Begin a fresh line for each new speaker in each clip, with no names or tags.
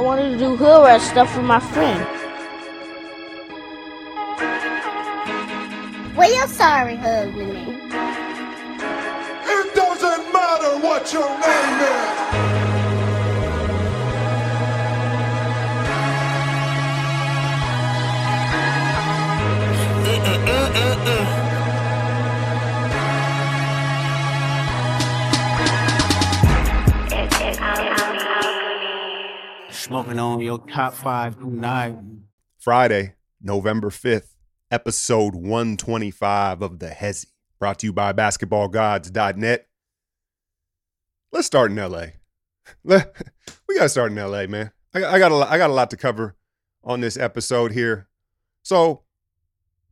I wanted to do hood rat stuff with my friend.
Well, your sorry hug with.
It doesn't matter what your name is.
Uh, uh, uh, Smoking on your top five tonight.
Friday, November 5th, episode 125 of The Hezzy, brought to you by basketballgods.net. Let's start in LA. We got to start in LA, man. I, got I got a lot to cover on this episode here. So,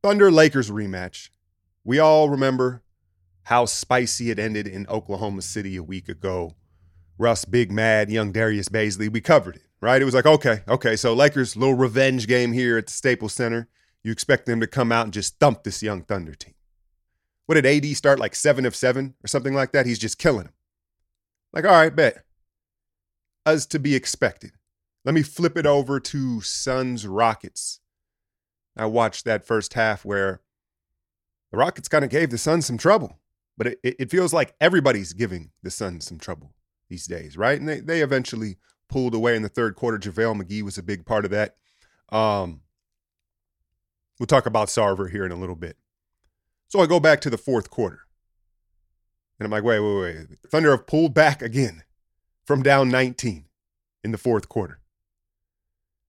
Thunder Lakers rematch. We all remember how spicy it ended in Oklahoma City a week ago. Russ, Big Mad, young Darius Bazley, we covered it, right? It was like, okay, okay, so Lakers, little revenge game here at the Staples Center. You expect them to come out and just thump this young Thunder team. What did AD start like seven of seven or something like that? He's just killing them. Like, all right, bet. As to be expected. Let me flip it over to Suns Rockets. I watched that first half where the Rockets kind of gave the Suns some trouble, but it, it it feels like everybody's giving the Suns some trouble these days, right? And they, they eventually pulled away in the third quarter. JaVale McGee was a big part of that. Um, we'll talk about Sarver here in a little bit. So I go back to the fourth quarter. And I'm like, wait, wait, wait. Thunder have pulled back again from down 19 in the fourth quarter.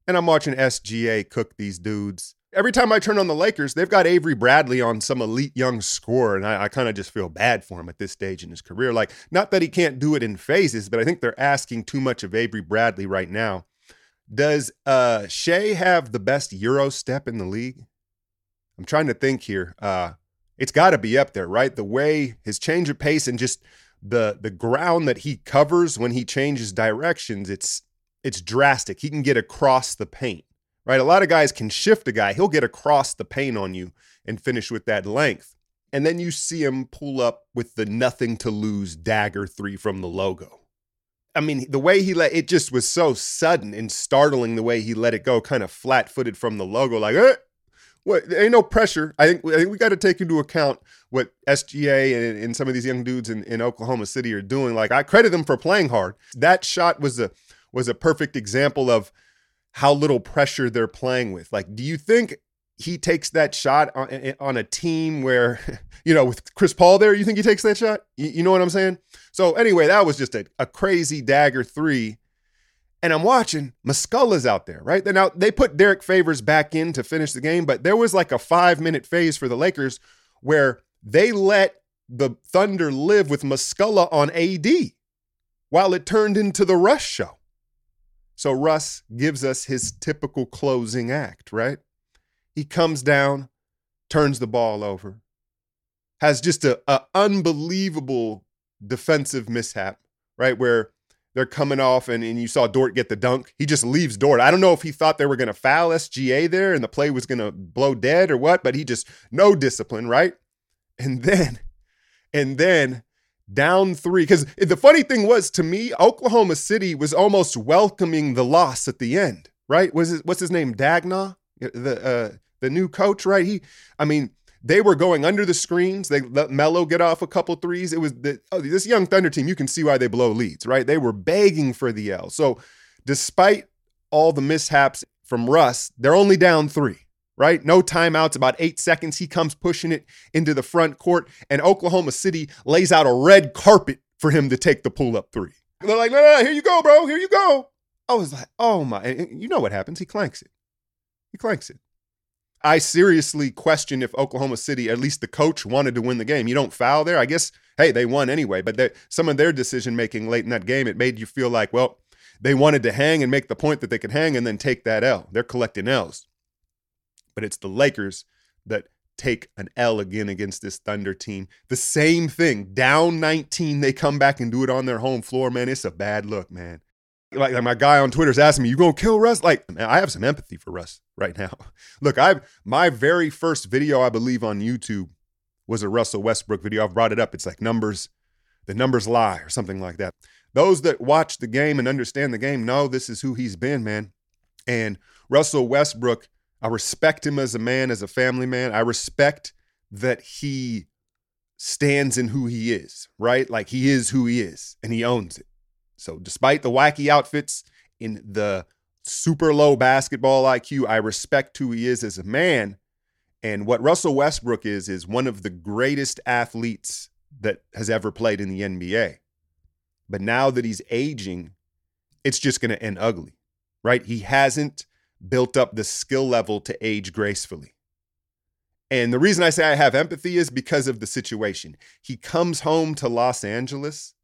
And I'm watching SGA cook these dudes. Every time I turn on the Lakers, they've got Avery Bradley on some elite young scorer. And I, I kind of just feel bad for him at this stage in his career. Like, not that he can't do it in phases, but I think they're asking too much of Avery Bradley right now. Does uh Shea have the best Euro step in the league? I'm trying to think here. Uh it's got to be up there, right? The way his change of pace and just the the ground that he covers when he changes directions, it's it's drastic. He can get across the paint, right? A lot of guys can shift a guy. He'll get across the paint on you and finish with that length. And then you see him pull up with the nothing to lose dagger three from the logo. I mean, the way he let it just was so sudden and startling the way he let it go, kind of flat footed from the logo, like, eh, what ain't no pressure. I think I think we got to take into account what SGA and, and some of these young dudes in, in Oklahoma City are doing. Like I credit them for playing hard. That shot was a was a perfect example of how little pressure they're playing with. Like, do you think he takes that shot on, on a team where, you know, with Chris Paul there, you think he takes that shot? You, you know what I'm saying? So anyway, that was just a, a crazy dagger three. And I'm watching Muscala's out there, right? Now they put Derrick Favors back in to finish the game, but there was like a five minute phase for the Lakers where they let the Thunder live with Muscala on AD while it turned into the rush show. So Russ gives us his typical closing act, right? He comes down, turns the ball over, has just a, a unbelievable defensive mishap, right? Where they're coming off and, and you saw Dort get the dunk. He just leaves Dort. I don't know if he thought they were going to foul SGA there and the play was going to blow dead or what, but he just no discipline, right? And then, and then down three. Because the funny thing was to me, Oklahoma City was almost welcoming the loss at the end, right? Was it what's his name? Dagna, the uh, the new coach, right? He, I mean, they were going under the screens. They let Melo get off a couple threes. It was the oh, this young Thunder team. You can see why they blow leads, right? They were begging for the L. So, despite all the mishaps from Russ, they're only down three, right? No timeouts. About eight seconds, he comes pushing it into the front court, and Oklahoma City lays out a red carpet for him to take the pull up three. They're like, no, no, no, here you go, bro. Here you go. I was like, oh my, and you know what happens? He clanks it. He clanks it. I seriously question if Oklahoma City, at least the coach, wanted to win the game. You don't foul there. I guess, hey, they won anyway. But some of their decision making late in that game, it made you feel like, well, they wanted to hang and make the point that they could hang and then take that L. They're collecting L's. But it's the Lakers that take an L again against this Thunder team. The same thing. Down 19, they come back and do it on their home floor, man. It's a bad look, man like, like my guy on Twitter's asking me, "You gonna kill Russ?" Like, man, I have some empathy for Russ right now. Look, I've my very first video I believe on YouTube was a Russell Westbrook video. I've brought it up. It's like numbers, the numbers lie or something like that. those that watch the game and understand the game know this is who he's been, man. And Russell Westbrook, I respect him as a man, as a family man. I respect that he stands in who he is, right? Like he is who he is and he owns it. So, despite the wacky outfits in the super low basketball IQ, I respect who he is as a man. And what Russell Westbrook is, is one of the greatest athletes that has ever played in the NBA. But now that he's aging, it's just going to end ugly, right? He hasn't built up the skill level to age gracefully. And the reason I say I have empathy is because of the situation. He comes home to Los Angeles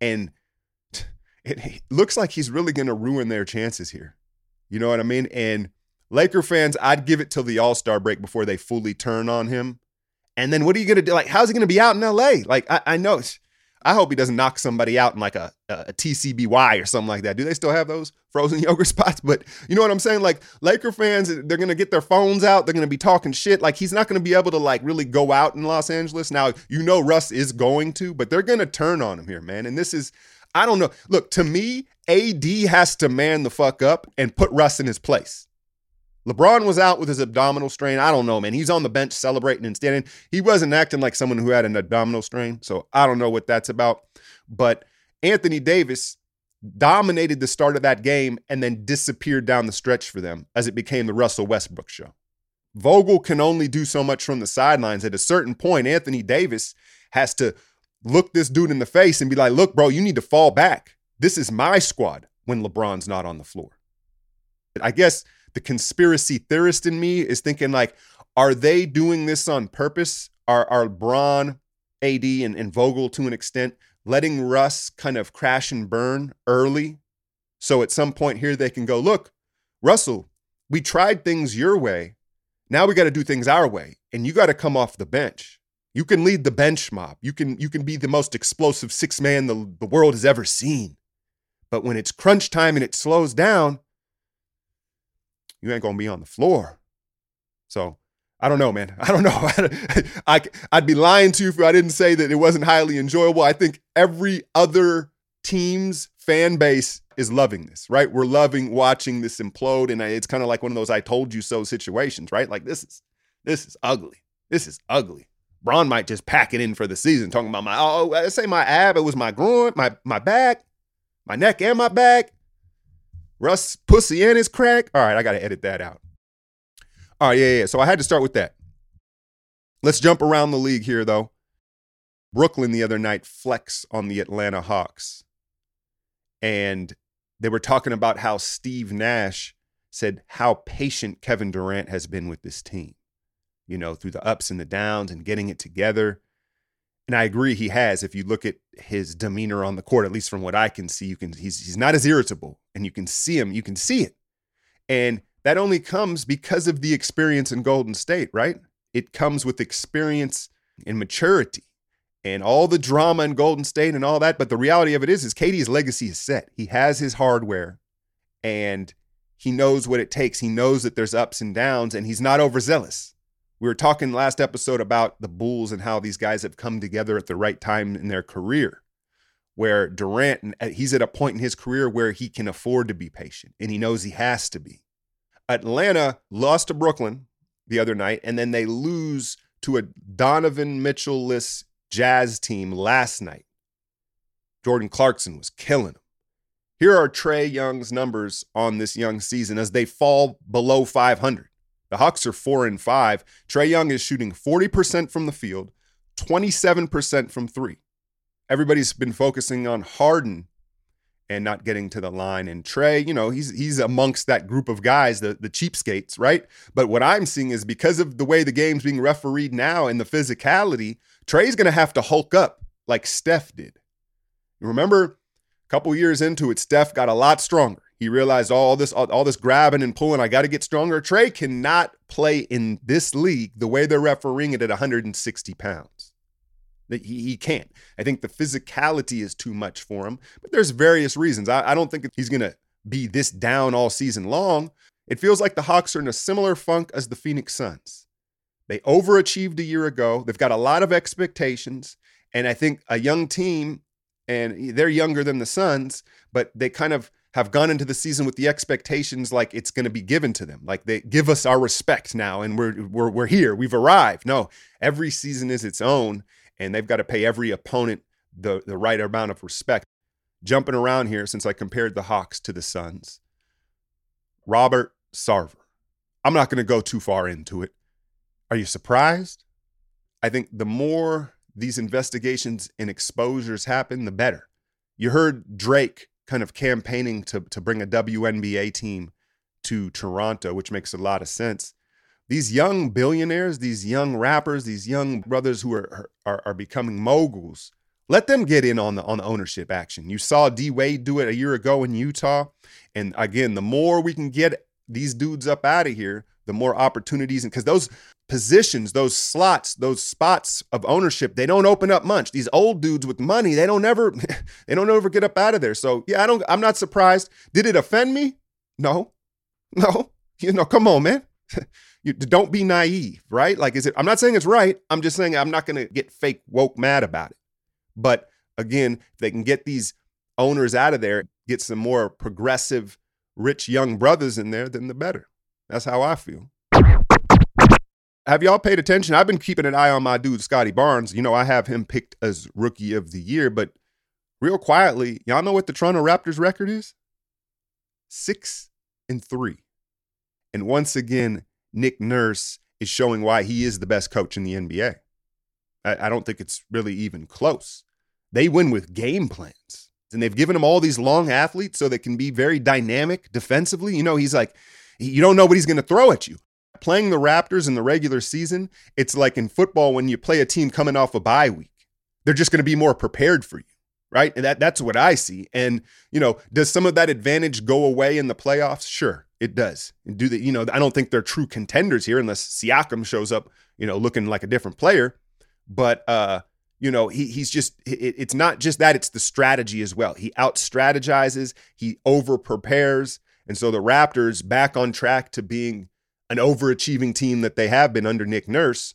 and it looks like he's really going to ruin their chances here. You know what I mean? And Laker fans, I'd give it till the All Star break before they fully turn on him. And then what are you going to do? Like, how's he going to be out in LA? Like, I, I know I hope he doesn't knock somebody out in like a, a, TCBY or something like that. Do they still have those frozen yogurt spots? But you know what I'm saying? Like Laker fans, they're gonna get their phones out. They're gonna be talking shit. Like he's not gonna be able to like really go out in Los Angeles. Now you know Russ is going to, but they're gonna turn on him here, man. And this is, I don't know. Look, to me, AD has to man the fuck up and put Russ in his place. LeBron was out with his abdominal strain. I don't know, man. He's on the bench celebrating and standing. He wasn't acting like someone who had an abdominal strain. So I don't know what that's about. But Anthony Davis dominated the start of that game and then disappeared down the stretch for them as it became the Russell Westbrook show. Vogel can only do so much from the sidelines. At a certain point, Anthony Davis has to look this dude in the face and be like, look, bro, you need to fall back. This is my squad when LeBron's not on the floor. I guess the conspiracy theorist in me is thinking like, are they doing this on purpose? Are are Bron, AD, and, and Vogel to an extent letting Russ kind of crash and burn early? So at some point here they can go, look, Russell, we tried things your way. Now we got to do things our way. And you got to come off the bench. You can lead the bench mob. You can you can be the most explosive six man the, the world has ever seen. But when it's crunch time and it slows down, you ain't gonna be on the floor. So I don't know, man. I don't know. I, I'd be lying to you if I didn't say that it wasn't highly enjoyable. I think every other team's fan base is loving this, right? We're loving watching this implode, and it's kind of like one of those "I told you so" situations, right? Like this is this is ugly. This is ugly. Bron might just pack it in for the season, talking about my oh, I say my ab, it was my groin, my my back, my neck, and my back. Russ pussy and his crack. All right, I got to edit that out. All right, yeah, yeah. So I had to start with that. Let's jump around the league here, though. Brooklyn the other night flex on the Atlanta Hawks. And they were talking about how Steve Nash said how patient Kevin Durant has been with this team, you know, through the ups and the downs and getting it together. And I agree he has. If you look at his demeanor on the court, at least from what I can see, you can he's he's not as irritable and you can see him, you can see it. And that only comes because of the experience in Golden State, right? It comes with experience and maturity and all the drama in Golden State and all that. But the reality of it is, is Katie's legacy is set. He has his hardware and he knows what it takes. He knows that there's ups and downs and he's not overzealous. We were talking last episode about the Bulls and how these guys have come together at the right time in their career. Where Durant, uh, he's at a point in his career where he can afford to be patient and he knows he has to be. Atlanta lost to Brooklyn the other night, and then they lose to a Donovan Mitchell less Jazz team last night. Jordan Clarkson was killing them. Here are Trae Young's numbers on this young season as they fall below 500. The Hawks are four and five. Trae Young is shooting 40% from the field, 27% from three. Everybody's been focusing on Harden and not getting to the line. And Trae, you know, he's he's amongst that group of guys, the the cheapskates, right? But what I'm seeing is because of the way the game's being refereed now and the physicality, Trae's gonna have to hulk up like Steph did. Remember a couple years into it, Steph got a lot stronger. He realized all this, all, all this grabbing and pulling. I got to get stronger. Trae cannot play in this league the way they're refereeing it at 160 pounds. He, he can't. I think the physicality is too much for him, but there's various reasons. I, I don't think he's going to be this down all season long. It feels like the Hawks are in a similar funk as the Phoenix Suns. They overachieved a year ago. They've got a lot of expectations. And I think a young team and they're younger than the Suns, but they kind of have gone into the season with the expectations like it's going to be given to them. Like they give us our respect now and we're we're we're here. We've arrived. No, every season is its own and they've got to pay every opponent the the right amount of respect. Jumping around here since I compared the Hawks to the Suns. Robert Sarver. I'm not going to go too far into it. Are you surprised? I think the more these investigations and exposures happen, the better. You heard Drake kind of campaigning to, to bring a WNBA team to Toronto, which makes a lot of sense. These young billionaires, these young rappers, these young brothers who are, are, are becoming moguls, let them get in on the on the ownership action. You saw D Wade do it a year ago in Utah, and again, the more we can get these dudes up out of here, the more opportunities and because those positions, those slots, those spots of ownership, they don't open up much. These old dudes with money, they don't ever, they don't ever get up out of there. So yeah, I don't, I'm not surprised. Did it offend me? No, no. You know, come on, man. you don't be naive, right? Like, is it? I'm not saying it's right. I'm just saying I'm not going to get fake woke mad about it. But again, if they can get these owners out of there, get some more progressive, rich young brothers in there, then the better. That's how I feel have y'all paid attention? I've been keeping an eye on my dude, Scottie Barnes. You know, I have him picked as rookie of the year, but real quietly, y'all know what the Toronto Raptors record is? Six and three. And once again, Nick Nurse is showing why he is the best coach in the NBA. I, I don't think it's really even close. They win with game plans. And they've given him all these long athletes so they can be very dynamic defensively. You know, he's like, you don't know what he's going to throw at you playing the Raptors in the regular season, it's like in football when you play a team coming off a bye week. They're just going to be more prepared for you, right? And that that's what I see. And you know, does some of that advantage go away in the playoffs? Sure, it does. And do the you know, I don't think they're true contenders here unless Siakam shows up, you know, looking like a different player. But uh, you know, he he's just it, it's not just that; it's the strategy as well. He out strategizes, he over prepares, and so the Raptors back on track to being an overachieving team that they have been under Nick Nurse.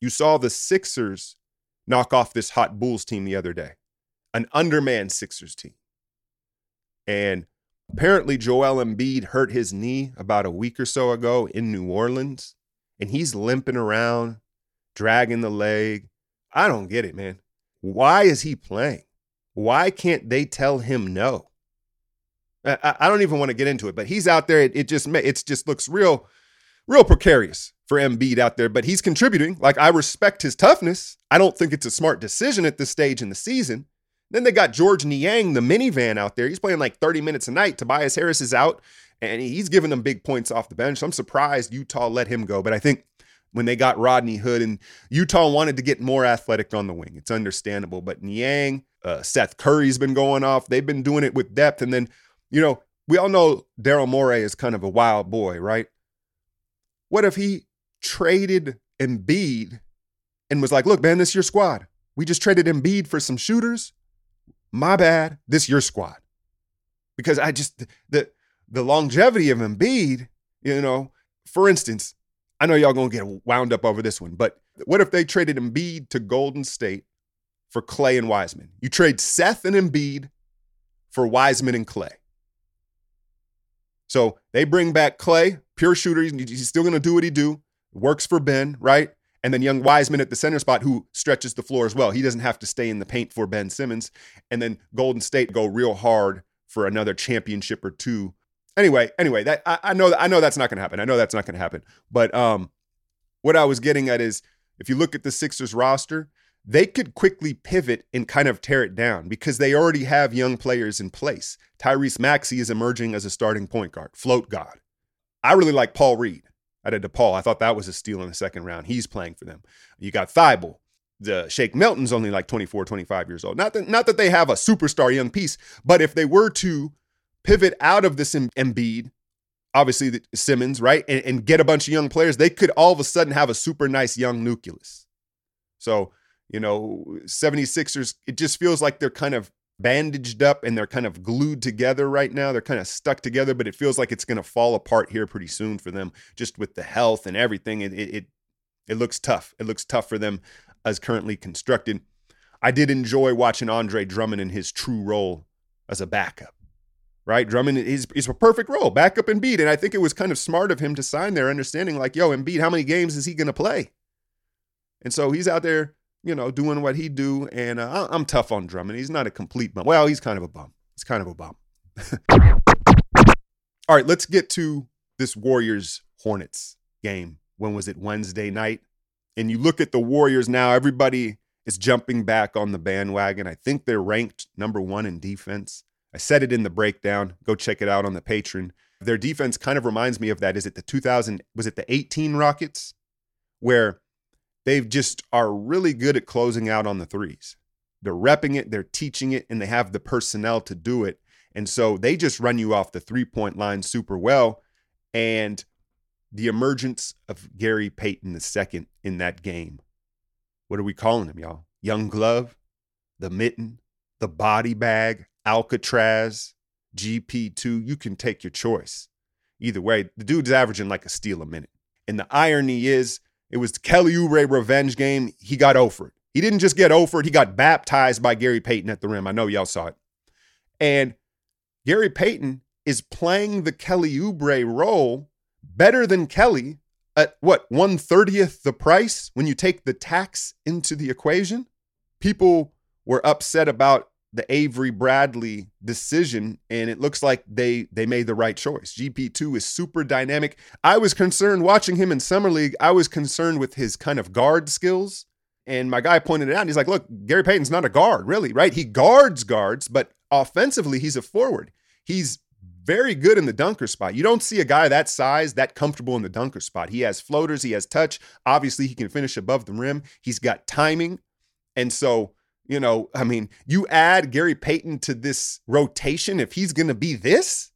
You saw the Sixers knock off this hot Bulls team the other day, an undermanned Sixers team. And apparently, Joel Embiid hurt his knee about a week or so ago in New Orleans, and he's limping around, dragging the leg. I don't get it, man. Why is he playing? Why can't they tell him no? I, I don't even want to get into it, but he's out there. It, it just it just looks real, real precarious for Embiid out there. But he's contributing. Like I respect his toughness. I don't think it's a smart decision at this stage in the season. Then they got Georges Niang, the minivan, out there. He's playing like 30 minutes a night. Tobias Harris is out, and he's giving them big points off the bench. I'm surprised Utah let him go, but I think when they got Rodney Hood and Utah wanted to get more athletic on the wing, it's understandable. But Niang, uh, Seth Curry's been going off. They've been doing it with depth, and then you know, we all know Daryl Morey is kind of a wild boy, right? What if he traded Embiid and was like, look, man, this is your squad. We just traded Embiid for some shooters. My bad. This your squad. Because I just the the longevity of Embiid, you know, for instance, I know y'all gonna get wound up over this one, but what if they traded Embiid to Golden State for Clay and Wiseman? You trade Seth and Embiid for Wiseman and Clay. So they bring back Clay, pure shooter. He's still going to do what he do. Works for Ben, right? And then young Wiseman at the center spot who stretches the floor as well. He doesn't have to stay in the paint for Ben Simmons. And then Golden State go real hard for another championship or two. Anyway, anyway, that I, I know that I know that's not going to happen. I know that's not going to happen. But um, what I was getting at is if you look at the Sixers roster, they could quickly pivot and kind of tear it down because they already have young players in place. Tyrese Maxey is emerging as a starting point guard, float god. I really like Paul Reed. I did to Paul. I thought that was a steal in the second round. He's playing for them. You got Thybulle. The Shake Milton's only like 24, 25 years old. Not that, not that they have a superstar young piece, but if they were to pivot out of this Embiid, obviously the Simmons, right, and, and get a bunch of young players, they could all of a sudden have a super nice young nucleus. So you know, 76ers, it just feels like they're kind of bandaged up and they're kind of glued together right now. They're kind of stuck together, but it feels like it's going to fall apart here pretty soon for them, just with the health and everything. It, it, it, looks tough. It looks tough for them as currently constructed. I did enjoy watching Andre Drummond in his true role as a backup. Right, Drummond is is a perfect role, backup Embiid, and I think it was kind of smart of him to sign there, understanding like, yo, Embiid, how many games is he going to play? And so he's out there, you know, doing what he do, and uh, I'm tough on Drummond. He's not a complete bum. Well, he's kind of a bum. He's kind of a bum. All right, let's get to this Warriors Hornets game. When was it? Wednesday night. And you look at the Warriors now, everybody is jumping back on the bandwagon. I think they're ranked number one in defense. I said it in the breakdown. Go check it out on the Patreon. Their defense kind of reminds me of that. Is it the 2000, was it the 18 Rockets? Where they just are really good at closing out on the threes. They're repping it, they're teaching it, and they have the personnel to do it. And so they just run you off the three point line super well. And the emergence of Gary Payton II in that game. What are we calling him, y'all? Young Glove, the Mitten, the Body Bag, Alcatraz, GP2. You can take your choice. Either way, the dude's averaging like a steal a minute. And the irony is, it was Kelly Oubre revenge game. He got offered. He didn't just get offered, he got baptized by Gary Payton at the rim. I know y'all saw it. And Gary Payton is playing the Kelly Oubre role better than Kelly at what, 130th the price when you take the tax into the equation? People were upset about the Avery Bradley decision, and it looks like they they made the right choice. GP2 is super dynamic. I was concerned watching him in summer league. I was concerned with his kind of guard skills, and my guy pointed it out. he's like, "Look, Gary Payton's not a guard, really, right? He guards guards, but offensively, he's a forward. He's very good in the dunker spot. You don't see a guy that size that comfortable in the dunker spot. He has floaters, he has touch. Obviously, he can finish above the rim. He's got timing. And so, you know, I mean, you add Gary Payton to this rotation if he's going to be this,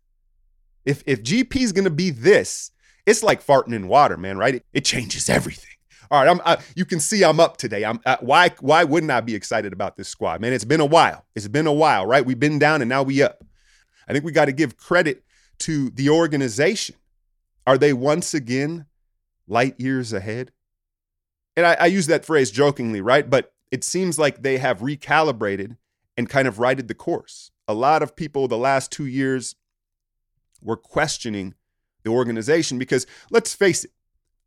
if if GP is going to be this, it's like farting in water, man, right? It, it changes everything. All right, I'm, I, you can see I'm up today. I'm uh, why why wouldn't I be excited about this squad, man? It's been a while. It's been a while, right? We've been down and now we up. I think we got to give credit to the organization. Are they once again light years ahead? And I, I use that phrase jokingly, right? But it seems like they have recalibrated and kind of righted the course. A lot of people the last two years were questioning the organization because let's face it,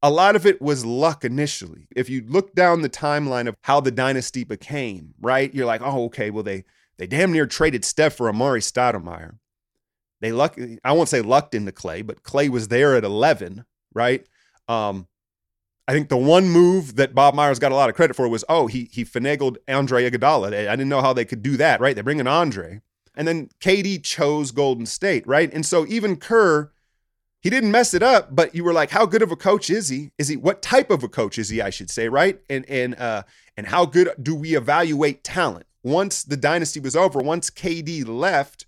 a lot of it was luck initially. If you look down the timeline of how the dynasty became, right? You're like, oh, okay, well, they they damn near traded Steph for Amar'e Stoudemire. They luck I won't say lucked into Clay, but Clay was there at 11, right? Um, I think the one move that Bob Myers got a lot of credit for was, oh, he he finagled Andre Iguodala. I didn't know how they could do that, right? They bring in Andre, and then KD chose Golden State, right? And so even Kerr, he didn't mess it up, but you were like, how good of a coach is he? Is he what type of a coach is he? I should say, right? And and uh and how good do we evaluate talent? Once the dynasty was over, once KD left,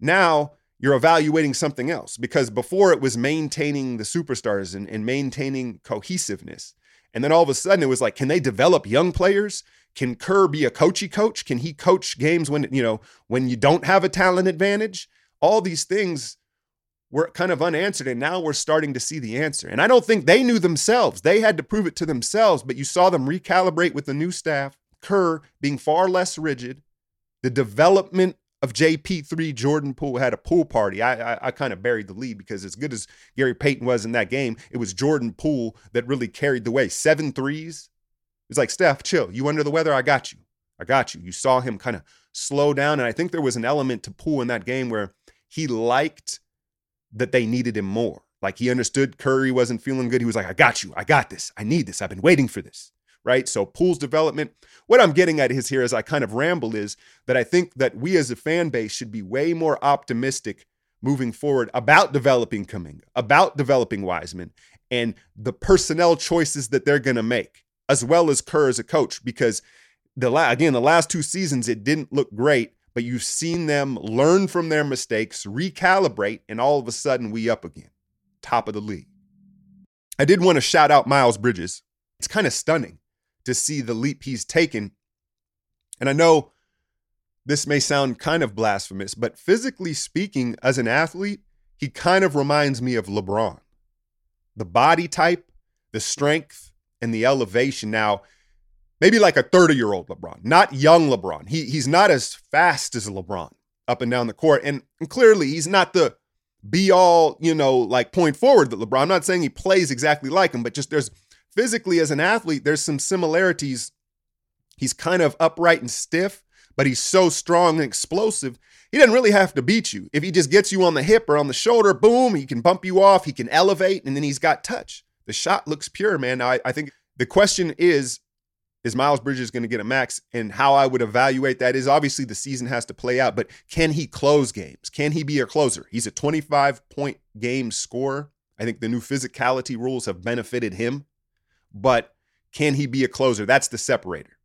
now you're evaluating something else because before it was maintaining the superstars and, and, maintaining cohesiveness. And then all of a sudden it was like, can they develop young players? Can Kerr be a coachy coach? Can he coach games when, you know, when you don't have a talent advantage? All these things were kind of unanswered. And now we're starting to see the answer. And I don't think they knew themselves. They had to prove it to themselves, but you saw them recalibrate with the new staff, Kerr being far less rigid, the development of JP3, Jordan Poole had a pool party. I, I, I kind of buried the lead because as good as Gary Payton was in that game, it was Jordan Poole that really carried the way. Seven threes. It was like, Steph, chill. You under the weather? I got you. I got you. You saw him kind of slow down. And I think there was an element to Poole in that game where he liked that they needed him more. Like he understood Curry wasn't feeling good. He was like, I got you. I got this. I need this. I've been waiting for this right? So Poole's development. What I'm getting at is here as I kind of ramble is that I think that we as a fan base should be way more optimistic moving forward about developing Kuminga, about developing Wiseman, and the personnel choices that they're going to make, as well as Kerr as a coach, because the la- again the last two seasons it didn't look great, but you've seen them learn from their mistakes, recalibrate, and all of a sudden we up again, top of the league. I did want to shout out Miles Bridges. It's kind of stunning to see the leap he's taken. And I know this may sound kind of blasphemous, but physically speaking, as an athlete, he kind of reminds me of LeBron. The body type, the strength, and the elevation. Now, maybe like a 30 year old LeBron, not young LeBron. He, he's not as fast as LeBron up and down the court. And, and clearly, he's not the be all, you know, like point forward that LeBron. I'm not saying he plays exactly like him, but just there's physically as an athlete, there's some similarities. He's kind of upright and stiff, but he's so strong and explosive. He doesn't really have to beat you. If he just gets you on the hip or on the shoulder, boom, he can bump you off, he can elevate, and then he's got touch. The shot looks pure, man. Now, I, I think the question is is Miles Bridges going to get a max? And how I would evaluate that is obviously the season has to play out, but can he close games? Can he be a closer? He's a 25 point game scorer. I think the new physicality rules have benefited him, but can he be a closer? That's the separator.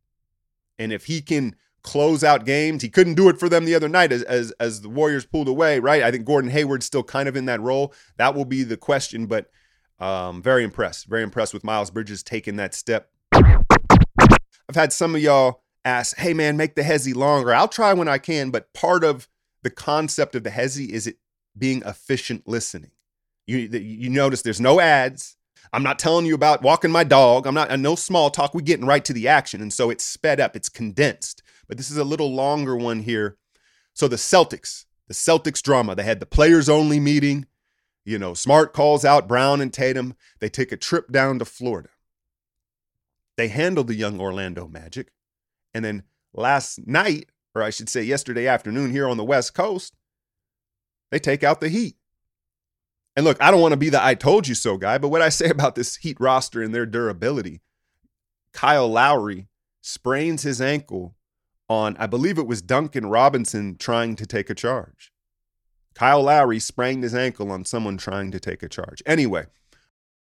And if he can close out games, he couldn't do it for them the other night as, as, as the Warriors pulled away, right? I think Gordon Hayward's still kind of in that role. That will be the question, but um, very impressed. Very impressed with Miles Bridges taking that step I've had some of y'all ask, hey man, make the Hezi longer. I'll try when I can, but part of the concept of the Hezi is it being efficient listening. You, you notice there's no ads. I'm not telling you about walking my dog. I'm not no small talk. We're getting right to the action. And so it's sped up, it's condensed. But this is a little longer one here. So the Celtics, the Celtics drama, they had the players only meeting. You know, Smart calls out Brown and Tatum. They take a trip down to Florida. They handle the young Orlando Magic. And then last night, or I should say yesterday afternoon here on the West Coast, they take out the Heat. And look, I don't want to be the I told you so guy, but what I say about this Heat roster and their durability, Kyle Lowry sprains his ankle on, I believe it was Duncan Robinson trying to take a charge. Kyle Lowry sprained his ankle on someone trying to take a charge. Anyway,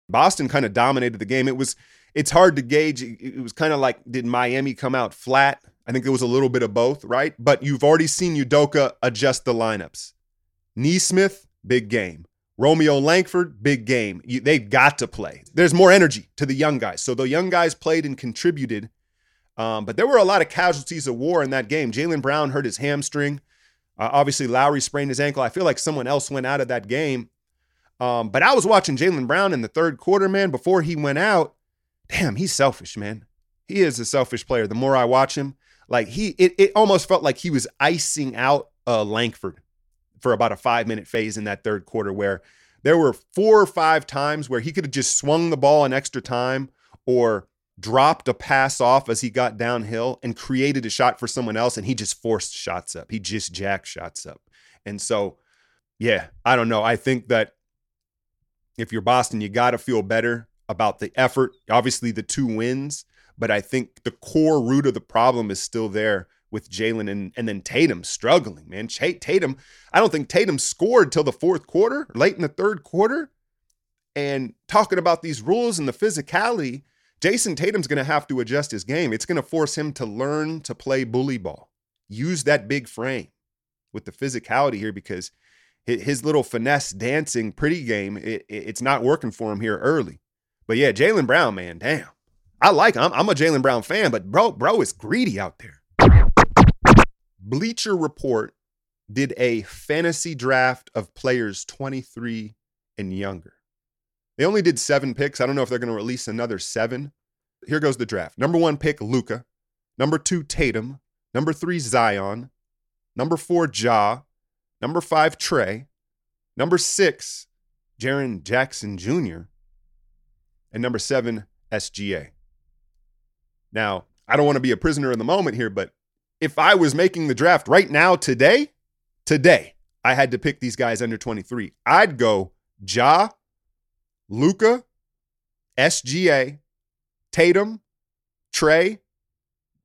Boston kind of dominated the game. It was it's hard to gauge. It was kind of like, did Miami come out flat? I think it was a little bit of both, right? But you've already seen Udoka adjust the lineups. Nesmith, big game. Romeo Langford, big game. You, they've got to play. There's more energy to the young guys. So the young guys played and contributed. Um, but there were a lot of casualties of war in that game. Jaylen Brown hurt his hamstring. Uh, obviously, Lowry sprained his ankle. I feel like someone else went out of that game. Um, but I was watching Jaylen Brown in the third quarter, man, before he went out damn, he's selfish, man. He is a selfish player. The more I watch him, like he, it, it almost felt like he was icing out uh, Langford for about a five minute phase in that third quarter where there were four or five times where he could have just swung the ball an extra time or dropped a pass off as he got downhill and created a shot for someone else and he just forced shots up. He just jacked shots up. And so, yeah, I don't know. I think that if you're Boston, you got to feel better about the effort, obviously the two wins, but I think the core root of the problem is still there with Jaylen and, and then Tatum struggling, man. Tatum, I don't think Tatum scored till the fourth quarter, late in the third quarter. And talking about these rules and the physicality, Jayson Tatum's going to have to adjust his game. It's going to force him to learn to play bully ball, use that big frame with the physicality here because his little finesse dancing pretty game, it, it's not working for him here early. But yeah, Jaylen Brown, man, damn. I like him. I'm, I'm a Jaylen Brown fan, but bro, bro is greedy out there. Bleacher Report did a fantasy draft of players 23 and younger. They only did seven picks. I don't know if they're going to release another seven. Here goes the draft. Number one pick, Luka. Number two, Tatum. Number three, Zion. Number four, Ja. Number five, Trae. Number six, Jaren Jackson Jr and number seven, SGA. Now, I don't want to be a prisoner in the moment here, but if I was making the draft right now, today, today, I had to pick these guys under 23. I'd go Ja, Luka, SGA, Tatum, Trae,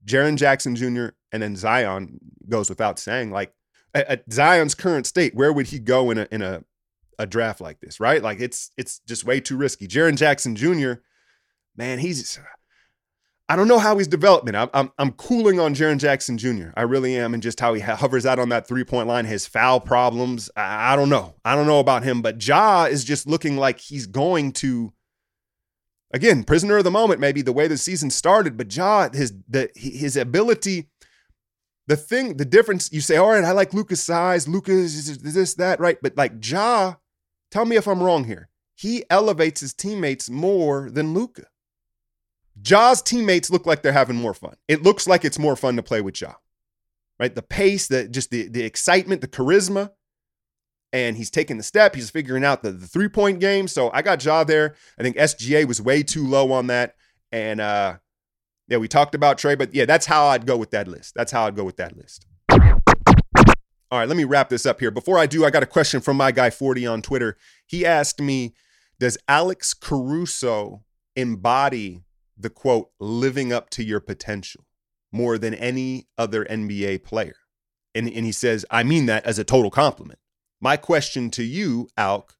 Jaren Jackson Jr., and then Zion goes without saying. Like at Zion's current state, where would he go in a in a a draft like this, right? Like it's it's just way too risky. Jaren Jackson Jr., man, he's I don't know how he's developing. I'm, I'm, I'm cooling on Jaren Jackson Jr. I really am, and just how he hovers out on that three point line, his foul problems. I, I don't know. I don't know about him, but Ja is just looking like he's going to. Again, prisoner of the moment, maybe the way the season started, but Ja, his the his ability the thing, the difference, you say, all right, I like Luka's size, Luka's this, that, right? But like Ja Tell me if I'm wrong here. He elevates his teammates more than Luka. Ja's teammates look like they're having more fun. It looks like it's more fun to play with Ja. Right? The pace, the just the the excitement, the charisma. And he's taking the step. He's figuring out the, the three-point game. So I got Ja there. I think SGA was way too low on that. And uh yeah, we talked about Trae, but yeah, that's how I'd go with that list. That's how I'd go with that list. All right, let me wrap this up here. Before I do, I got a question from my guy 40 on Twitter. He asked me, does Alex Caruso embody the quote, living up to your potential more than any other NBA player? And, and he says, I mean that as a total compliment. My question to you, Alk,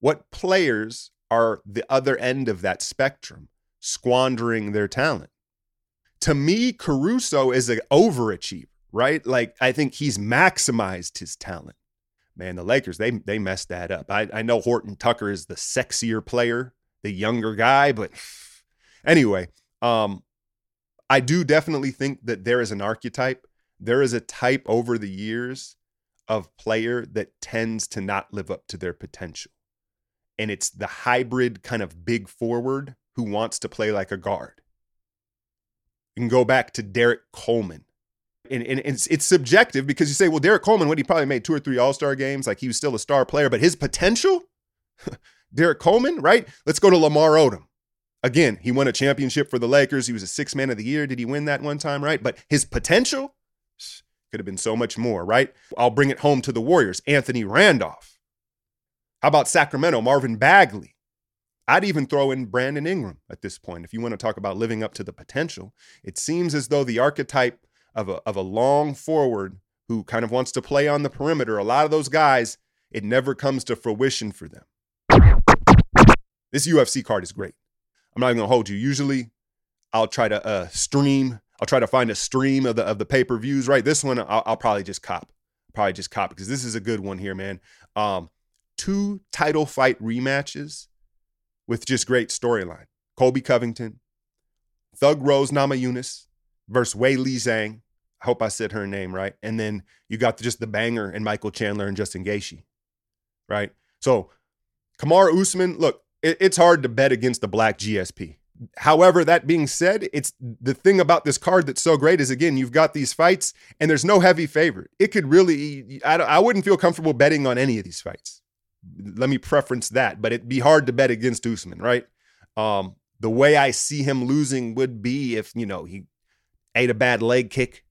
what players are the other end of that spectrum squandering their talent? To me, Caruso is an overachiever, right? Like I think he's maximized his talent. Man, the Lakers, they they messed that up. I, I know Horton Tucker is the sexier player, the younger guy, but anyway, um, I do definitely think that there is an archetype. There is a type over the years of player that tends to not live up to their potential. And it's the hybrid kind of big forward who wants to play like a guard. You can go back to Derrick Coleman. And, and it's, it's subjective because you say, well, Derrick Coleman, what he probably made two or three All Star games, like he was still a star player, but his potential, Derrick Coleman, right? Let's go to Lamar Odom. Again, he won a championship for the Lakers. He was a six man of the year. Did he win that one time, right? But his potential could have been so much more, right? I'll bring it home to the Warriors. Anthony Randolph. How about Sacramento? Marvin Bagley. I'd even throw in Brandon Ingram at this point. If you want to talk about living up to the potential, it seems as though the archetype of a, of a long forward who kind of wants to play on the perimeter, a lot of those guys, it never comes to fruition for them. This UFC card is great. I'm not even gonna hold you. Usually, I'll try to uh, stream. I'll try to find a stream of the of the pay per views. Right, this one I'll, I'll, probably just cop. Probably just cop because this is a good one here, man. Um, two title fight rematches with just great storyline. Colby Covington, Thug Rose Namajunas versus Weili Zhang. I hope I said her name right. And then you got just the banger and Michael Chandler and Justin Gaethje, right? So Kamaru Usman, look, it, it's hard to bet against the black GSP. However, that being said, it's the thing about this card that's so great is again, you've got these fights and there's no heavy favorite. It could really, I, I wouldn't feel comfortable betting on any of these fights. Let me preference that, but it'd be hard to bet against Usman, right? Um, the way I see him losing would be if, you know, he ate a bad leg kick,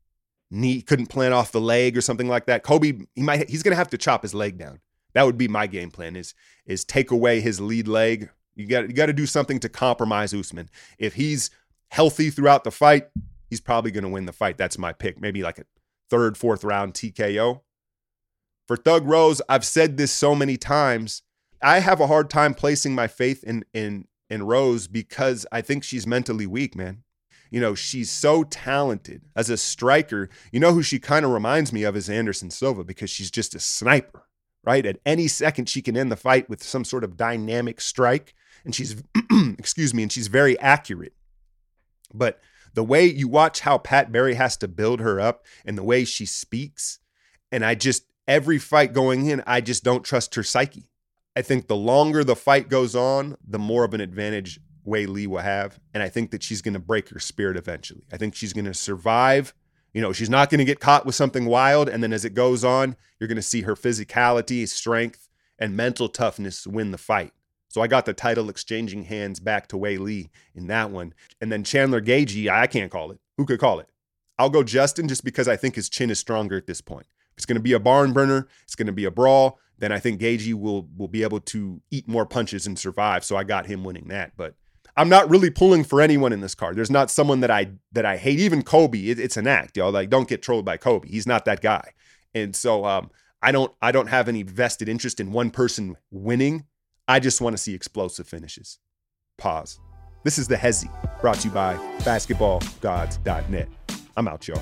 knee couldn't plant off the leg or something like that. Kobe, he might, he's going to have to chop his leg down. That would be my game plan is is take away his lead leg. You got you got to do something to compromise Usman. If he's healthy throughout the fight, he's probably going to win the fight. That's my pick. Maybe like a third, fourth round TKO. For Thug Rose, I've said this so many times. I have a hard time placing my faith in in in Rose because I think she's mentally weak, man. You know, she's so talented as a striker. You know who she kind of reminds me of is Anderson Silva because she's just a sniper right? At any second, she can end the fight with some sort of dynamic strike. And she's, excuse me, and she's very accurate. But the way you watch how Pat Barry has to build her up and the way she speaks, and I just, every fight going in, I just don't trust her psyche. I think the longer the fight goes on, the more of an advantage Weili will have. And I think that she's going to break her spirit eventually. I think she's going to survive you know, she's not going to get caught with something wild. And then as it goes on, you're going to see her physicality, strength, and mental toughness win the fight. So I got the title exchanging hands back to Weili in that one. And then Chandler Gaethje, I can't call it. Who could call it? I'll go Justin just because I think his chin is stronger at this point. It's going to be a barn burner, it's going to be a brawl, then I think Gaethje will will be able to eat more punches and survive. So I got him winning that. But I'm not really pulling for anyone in this card. There's not someone that I that I hate. Even Kobe, it, it's an act, y'all. Like, don't get trolled by Kobe. He's not that guy. And so um, I don't I don't have any vested interest in one person winning. I just want to see explosive finishes. Pause. This is the Hezi, brought to you by basketballgods.net. I'm out, y'all.